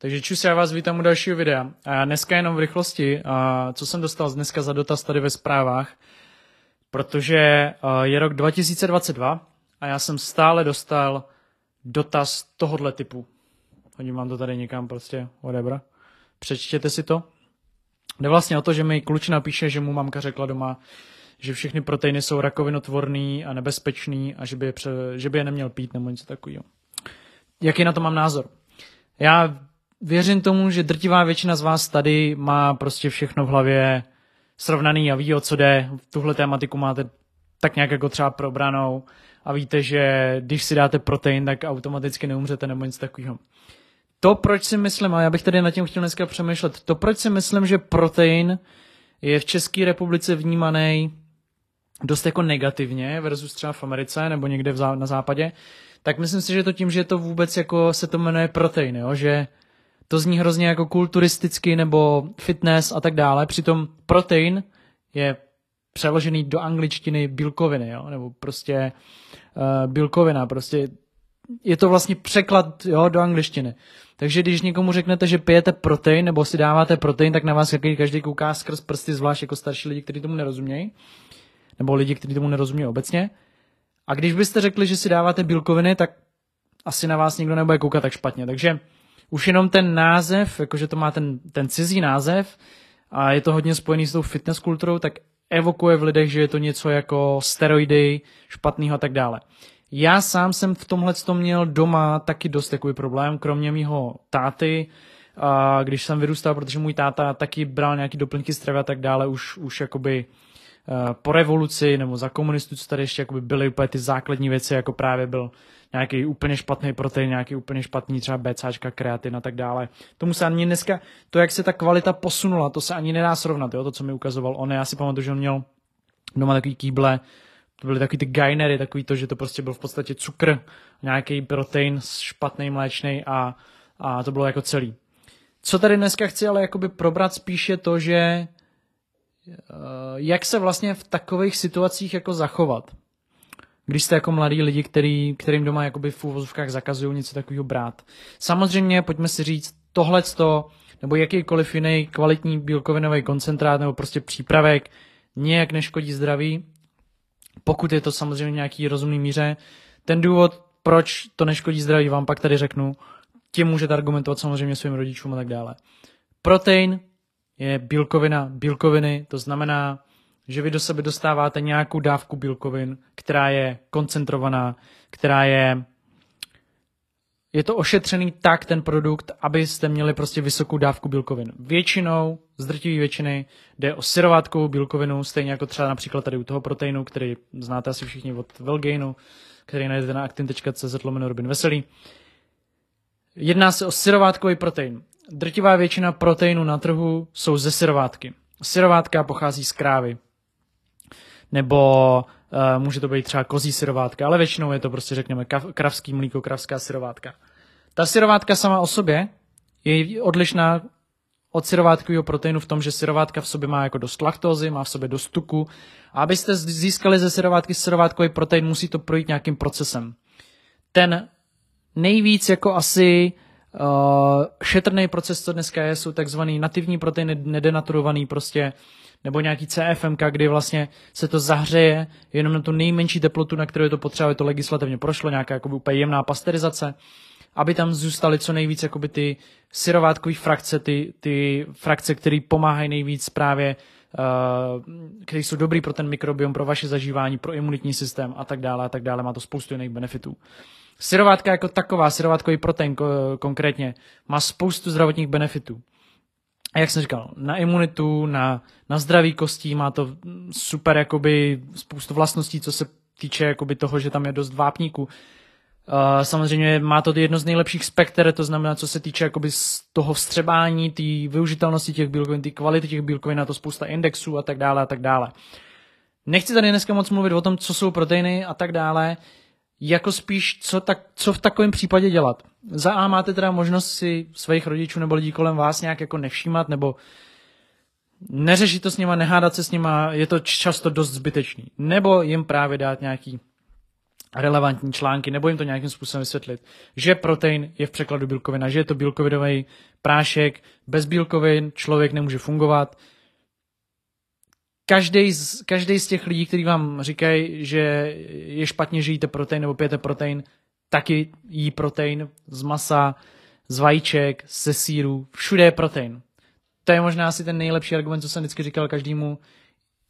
Takže čus, já vás vítám u dalšího videa. A dneska jenom v rychlosti, co jsem dostal dneska za dotaz tady ve zprávách, protože je rok 2022 a já jsem stále dostal dotaz tohohle typu. Hodím vám to tady někam prostě, whatever. Přečtěte si to. Jde vlastně o to, že mi klučina píše, že mu mamka řekla doma, že všechny proteiny jsou rakovinotvorný a nebezpečný a že by je, pře, že by je neměl pít nebo něco takového. Jaký na to mám názor? Já věřím tomu, že drtivá většina z vás tady má prostě všechno v hlavě srovnaný a ví, o co jde. Tuhle tématiku máte tak nějak jako třeba probranou a víte, že když si dáte protein, tak automaticky neumřete nebo něco takového. To, proč si myslím, a já bych tady nad tím chtěl dneska přemýšlet, to, proč si myslím, že protein je v České republice vnímaný dost jako negativně versus třeba v Americe nebo někde v zá, na západě, tak myslím si, že to tím, že to vůbec jako se to jmenuje protein, jo? že to zní hrozně jako kulturisticky nebo fitness a tak dále. Přitom protein je přeložený do angličtiny bílkoviny, jo? nebo prostě uh, bílkovina, prostě je to vlastně překlad jo, do angličtiny. Takže když někomu řeknete, že pijete protein nebo si dáváte protein, tak na vás každý kouká skrz prsty, zvlášť jako starší lidi, kteří tomu nerozumějí, nebo lidi, kteří tomu nerozumějí obecně. A když byste řekli, že si dáváte bílkoviny, tak asi na vás nikdo nebude koukat tak špatně. Takže už jenom ten název, jakože to má ten, ten cizí název a je to hodně spojený s tou fitness kulturou, tak evokuje v lidech, že je to něco jako steroidy, špatného a tak dále. Já sám jsem v tomhle měl doma taky dost takový problém, kromě mýho táty, a když jsem vyrůstal, protože můj táta taky bral nějaký doplňky stravy a tak dále, už, už jakoby uh, po revoluci nebo za komunistů, co tady ještě jakoby byly úplně ty základní věci, jako právě byl nějaký úplně špatný protein, nějaký úplně špatný třeba BCAčka, kreatin a tak dále. Tomu se ani dneska, to jak se ta kvalita posunula, to se ani nedá srovnat, jo, to, co mi ukazoval on. Já si pamatuju, že on měl doma takový kýble, to byly takový ty gainery, takový to, že to prostě byl v podstatě cukr, nějaký protein špatný mléčný a, a to bylo jako celý. Co tady dneska chci ale jakoby probrat spíš je to, že eh, jak se vlastně v takových situacích jako zachovat. Když jste jako mladí lidi, který, kterým doma jakoby v úvozovkách zakazují něco takového brát. Samozřejmě, pojďme si říct, tohleto nebo jakýkoliv jiný kvalitní bílkovinový koncentrát nebo prostě přípravek nějak neškodí zdraví, pokud je to samozřejmě nějaký rozumný míře. Ten důvod, proč to neškodí zdraví, vám pak tady řeknu. Tím můžete argumentovat samozřejmě svým rodičům a tak dále. Protein je bílkovina, bílkoviny, to znamená, že vy do sebe dostáváte nějakou dávku bílkovin, která je koncentrovaná, která je je to ošetřený tak, ten produkt, abyste měli prostě vysokou dávku bílkovin. Většinou, z drtivé většiny, jde o syrovátkovou bílkovinu, stejně jako třeba například tady u toho proteinu, který znáte asi všichni od Velgainu, který najdete na actin.cz Robin Veselý. Jedná se o syrovátkový protein. Drtivá většina proteinů na trhu jsou ze syrovátky. Syrovátka pochází z krávy. Nebo Uh, může to být třeba kozí syrovátka, ale většinou je to prostě, řekněme, kravský mlíko, kravská syrovátka. Ta syrovátka sama o sobě je odlišná od syrovátkového proteinu v tom, že syrovátka v sobě má jako dost laktózy, má v sobě dost tuku. A abyste získali ze syrovátky syrovátkový protein, musí to projít nějakým procesem. Ten nejvíc jako asi uh, šetrný proces, co dneska je, jsou takzvaný nativní proteiny, nedenaturovaný prostě nebo nějaký CFM, kdy vlastně se to zahřeje jenom na tu nejmenší teplotu, na kterou je to potřeba, je to legislativně prošlo, nějaká jakoby úplně jemná pasterizace, aby tam zůstaly co nejvíc jakoby ty syrovátkové frakce, ty, ty frakce, které pomáhají nejvíc právě Uh, které jsou dobrý pro ten mikrobiom, pro vaše zažívání, pro imunitní systém a tak dále a tak dále. Má to spoustu jiných benefitů. Syrovátka jako taková, syrovátkový protein konkrétně, má spoustu zdravotních benefitů jak jsem říkal, na imunitu, na, na zdraví kostí, má to super jakoby spoustu vlastností, co se týče jakoby toho, že tam je dost vápníků. Uh, samozřejmě má to jedno z nejlepších spekter, to znamená, co se týče jakoby z toho vstřebání, té využitelnosti těch bílkovin, té kvality těch bílkovin, na to spousta indexů a tak dále a tak dále. Nechci tady dneska moc mluvit o tom, co jsou proteiny a tak dále, jako spíš, co, tak, co v takovém případě dělat. Za A máte teda možnost si svých rodičů nebo lidí kolem vás nějak jako nevšímat, nebo neřešit to s nima, nehádat se s nima, je to často dost zbytečný. Nebo jim právě dát nějaký relevantní články, nebo jim to nějakým způsobem vysvětlit, že protein je v překladu bílkovina, že je to bílkovinový prášek, bez bílkovin člověk nemůže fungovat. Každý z, z těch lidí, kteří vám říkají, že je špatně, že jíte protein nebo pijete protein, taky jí protein z masa, z vajíček, ze síru, všude je protein. To je možná asi ten nejlepší argument, co jsem vždycky říkal každému,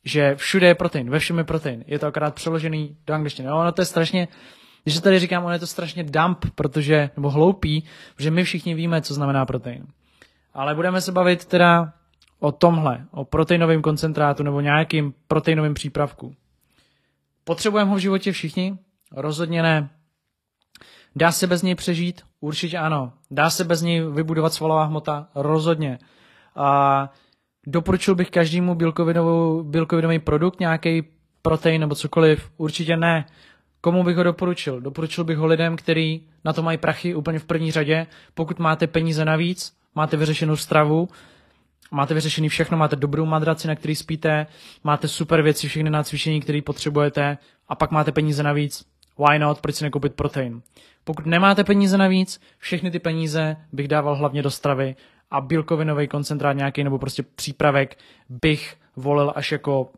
že všude je protein, ve všem je protein. Je to akorát přeložený do angličtiny. No, ono to je strašně, když to tady říkám, ono je to strašně dump, protože, nebo hloupý, protože my všichni víme, co znamená protein. Ale budeme se bavit teda o tomhle, o proteinovém koncentrátu nebo nějakým proteinovým přípravku. Potřebujeme ho v životě všichni? Rozhodně ne. Dá se bez něj přežít? Určitě ano. Dá se bez něj vybudovat svalová hmota? Rozhodně. A doporučil bych každému bílkovinový produkt, nějaký protein nebo cokoliv? Určitě ne. Komu bych ho doporučil? Doporučil bych ho lidem, kteří na to mají prachy úplně v první řadě. Pokud máte peníze navíc, máte vyřešenou stravu, máte vyřešený všechno, máte dobrou madraci, na který spíte, máte super věci, všechny na cvičení, které potřebujete a pak máte peníze navíc, why not, proč si nekoupit protein. Pokud nemáte peníze navíc, všechny ty peníze bych dával hlavně do stravy a bílkovinový koncentrát nějaký nebo prostě přípravek bych volil až jako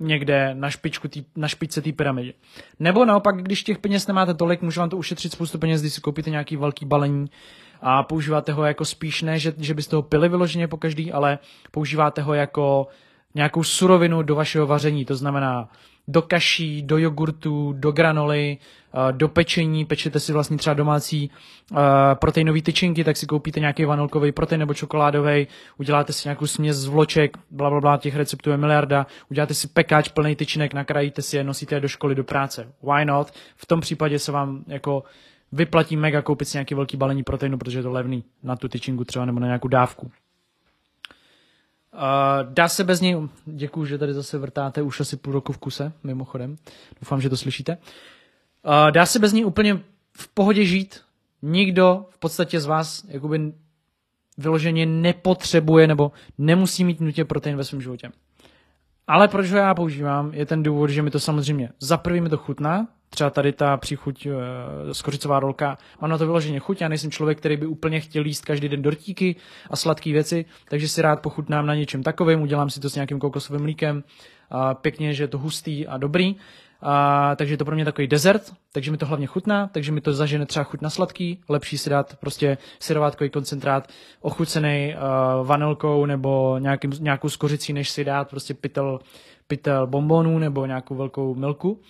někde na, špičku tý, na špičce té pyramidy. Nebo naopak, když těch peněz nemáte tolik, může vám to ušetřit spoustu peněz, když si koupíte nějaký velký balení a používáte ho jako spíš ne, že, že byste ho pili vyloženě po každý, ale používáte ho jako nějakou surovinu do vašeho vaření, to znamená do kaší, do jogurtu, do granoly, eh, do pečení, pečete si vlastně třeba domácí eh, proteinové tyčinky, tak si koupíte nějaký vanilkový protein nebo čokoládový, uděláte si nějakou směs z vloček, bla, bla, bla, těch receptů je miliarda, uděláte si pekáč plný tyčinek, nakrájíte si je, nosíte je do školy, do práce. Why not? V tom případě se vám jako vyplatí mega koupit si nějaký velký balení proteinu, protože je to levný na tu tyčinku třeba nebo na nějakou dávku. Uh, dá se bez něj, děkuji, že tady zase vrtáte už asi půl roku v kuse, mimochodem, doufám, že to slyšíte. Uh, dá se bez něj úplně v pohodě žít, nikdo v podstatě z vás jakoby vyloženě nepotřebuje nebo nemusí mít nutně protein ve svém životě. Ale proč ho já používám, je ten důvod, že mi to samozřejmě za prvý mi to chutná, třeba tady ta příchuť uh, skořicová rolka, mám na to vyloženě chuť, já nejsem člověk, který by úplně chtěl jíst každý den dortíky a sladké věci, takže si rád pochutnám na něčem takovém, udělám si to s nějakým kokosovým mlíkem, a pěkně, že je to hustý a dobrý, a, takže je to pro mě takový dezert, takže mi to hlavně chutná, takže mi to zažene třeba chuť na sladký, lepší si dát prostě syrovátkový koncentrát ochucený uh, vanilkou nebo nějakým, nějakou skořicí, než si dát prostě pytel, pytel bombonů nebo nějakou velkou milku.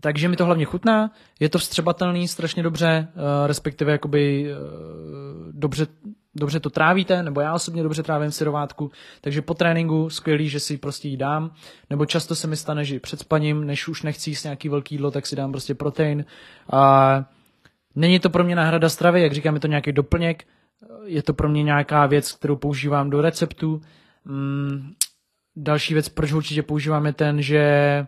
Takže mi to hlavně chutná, je to vstřebatelný strašně dobře, uh, respektive jakoby uh, dobře, dobře to trávíte, nebo já osobně dobře trávím syrovátku, takže po tréninku skvělý, že si prostě jí dám, nebo často se mi stane, že před spaním, než už nechci jíst nějaký velký jídlo, tak si dám prostě protein. A není to pro mě náhrada stravy, jak říkám, je to nějaký doplněk, je to pro mě nějaká věc, kterou používám do receptu. Mm, další věc, proč určitě používám, je ten, že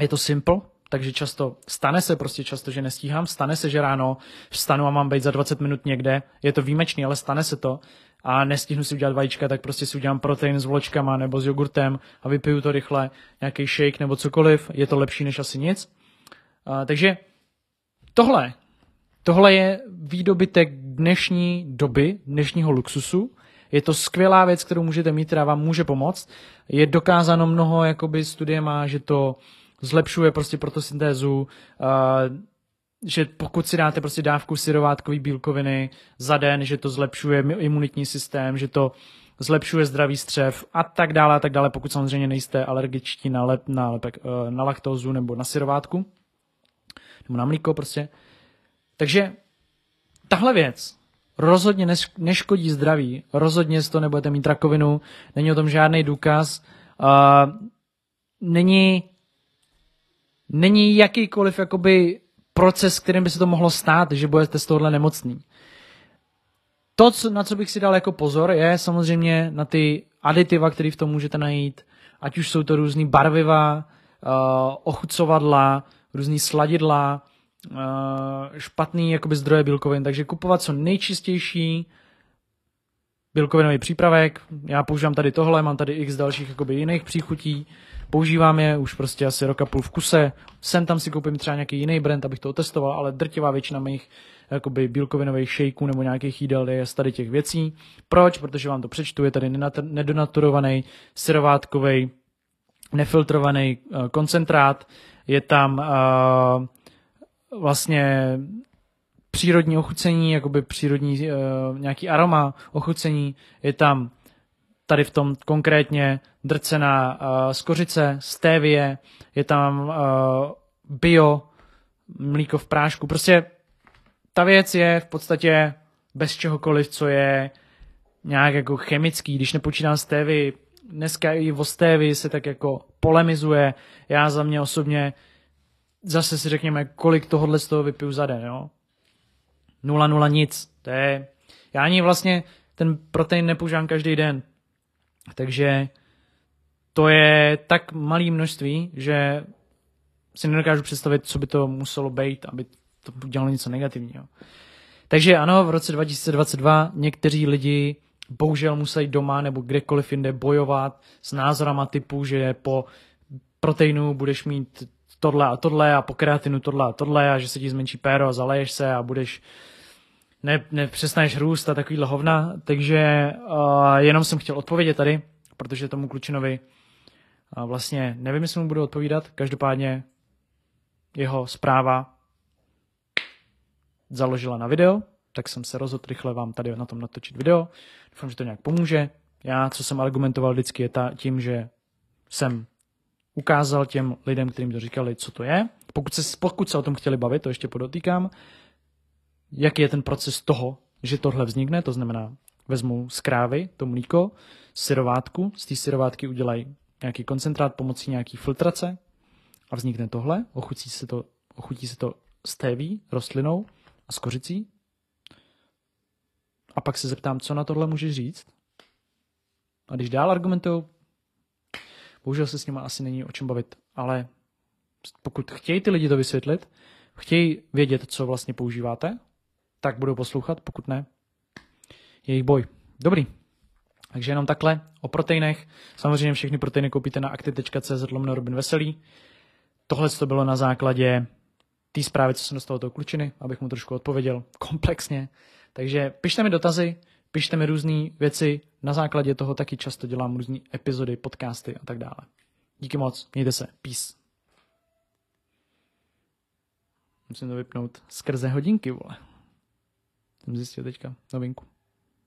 je to simple, takže často stane se prostě často, že nestíhám, stane se, že ráno vstanu a mám být za 20 minut někde, je to výjimečný, ale stane se to. A nestihnu si udělat vajíčka, tak prostě si udělám protein s vločkama nebo s jogurtem a vypiju to rychle, nějaký shake nebo cokoliv, je to lepší než asi nic. A, takže tohle, tohle je výdobytek dnešní doby, dnešního luxusu, je to skvělá věc, kterou můžete mít, která vám může pomoct. Je dokázáno mnoho jakoby studiema, že to zlepšuje prostě protosyntézu, uh, že pokud si dáte prostě dávku syrovátkový bílkoviny za den, že to zlepšuje imunitní systém, že to zlepšuje zdravý střev a tak dále a tak dále, pokud samozřejmě nejste alergičtí na, lep, na, lepek, uh, na laktózu nebo na syrovátku, nebo na mlíko prostě. Takže tahle věc rozhodně neškodí zdraví, rozhodně z toho nebudete mít rakovinu, není o tom žádný důkaz, uh, není není jakýkoliv jakoby proces, kterým by se to mohlo stát, že budete z tohohle nemocný. To, co, na co bych si dal jako pozor, je samozřejmě na ty aditiva, které v tom můžete najít, ať už jsou to různý barviva, uh, ochucovadla, různý sladidla, uh, špatný jakoby zdroje bílkovin, takže kupovat co nejčistější, bílkovinový přípravek, já používám tady tohle, mám tady x dalších jakoby jiných příchutí, používám je už prostě asi roka půl v kuse, sem tam si koupím třeba nějaký jiný brand, abych to otestoval, ale drtivá většina mých jakoby bílkovinových shakeů nebo nějakých jídel je z tady těch věcí. Proč? Protože vám to přečtu, je tady nedonaturovaný syrovátkový nefiltrovaný uh, koncentrát, je tam uh, vlastně přírodní ochucení, jakoby přírodní uh, nějaký aroma ochucení, je tam tady v tom konkrétně drcená uh, skořice, stévie, je tam uh, bio, mlíko v prášku, prostě ta věc je v podstatě bez čehokoliv, co je nějak jako chemický, když nepočítám stévy, dneska i o stévy se tak jako polemizuje, já za mě osobně zase si řekněme, kolik tohohle z toho vypiju za den, jo. Nula, nula, nic. To je, já ani vlastně ten protein nepoužívám každý den. Takže to je tak malé množství, že si nedokážu představit, co by to muselo být, aby to udělalo něco negativního. Takže ano, v roce 2022 někteří lidi bohužel musí doma nebo kdekoliv jinde bojovat s názorama typu, že po proteinu budeš mít tohle a tohle a po kreatinu tohle a tohle a že se ti zmenší péro a zaleješ se a budeš ne, nepřestaneš růst a takovýhle hovna, takže uh, jenom jsem chtěl odpovědět tady, protože tomu klučinovi uh, vlastně nevím, jestli mu budu odpovídat, každopádně jeho zpráva založila na video, tak jsem se rozhodl rychle vám tady na tom natočit video. Doufám, že to nějak pomůže. Já, co jsem argumentoval vždycky, je ta, tím, že jsem ukázal těm lidem, kterým to říkali, co to je. Pokud se, pokud se o tom chtěli bavit, to ještě podotýkám, jaký je ten proces toho, že tohle vznikne, to znamená, vezmu z krávy to mlíko, syrovátku, z té syrovátky udělají nějaký koncentrát pomocí nějaký filtrace a vznikne tohle, ochutí se to, ochutí se to stéví, rostlinou a s kořicí. A pak se zeptám, co na tohle můžeš říct. A když dál argumentují, bohužel se s nimi asi není o čem bavit, ale pokud chtějí ty lidi to vysvětlit, chtějí vědět, co vlastně používáte, tak budou poslouchat, pokud ne, jejich boj. Dobrý. Takže jenom takhle o proteinech. Samozřejmě všechny proteiny koupíte na akty.cz lomno Robin Veselý. Tohle to bylo na základě té zprávy, co jsem dostal od toho klučiny, abych mu trošku odpověděl komplexně. Takže pište mi dotazy, pište mi různé věci, na základě toho taky často dělám různé epizody, podcasty a tak dále. Díky moc, mějte se, peace. Musím to vypnout skrze hodinky, vole. Jsem zjistil teďka novinku.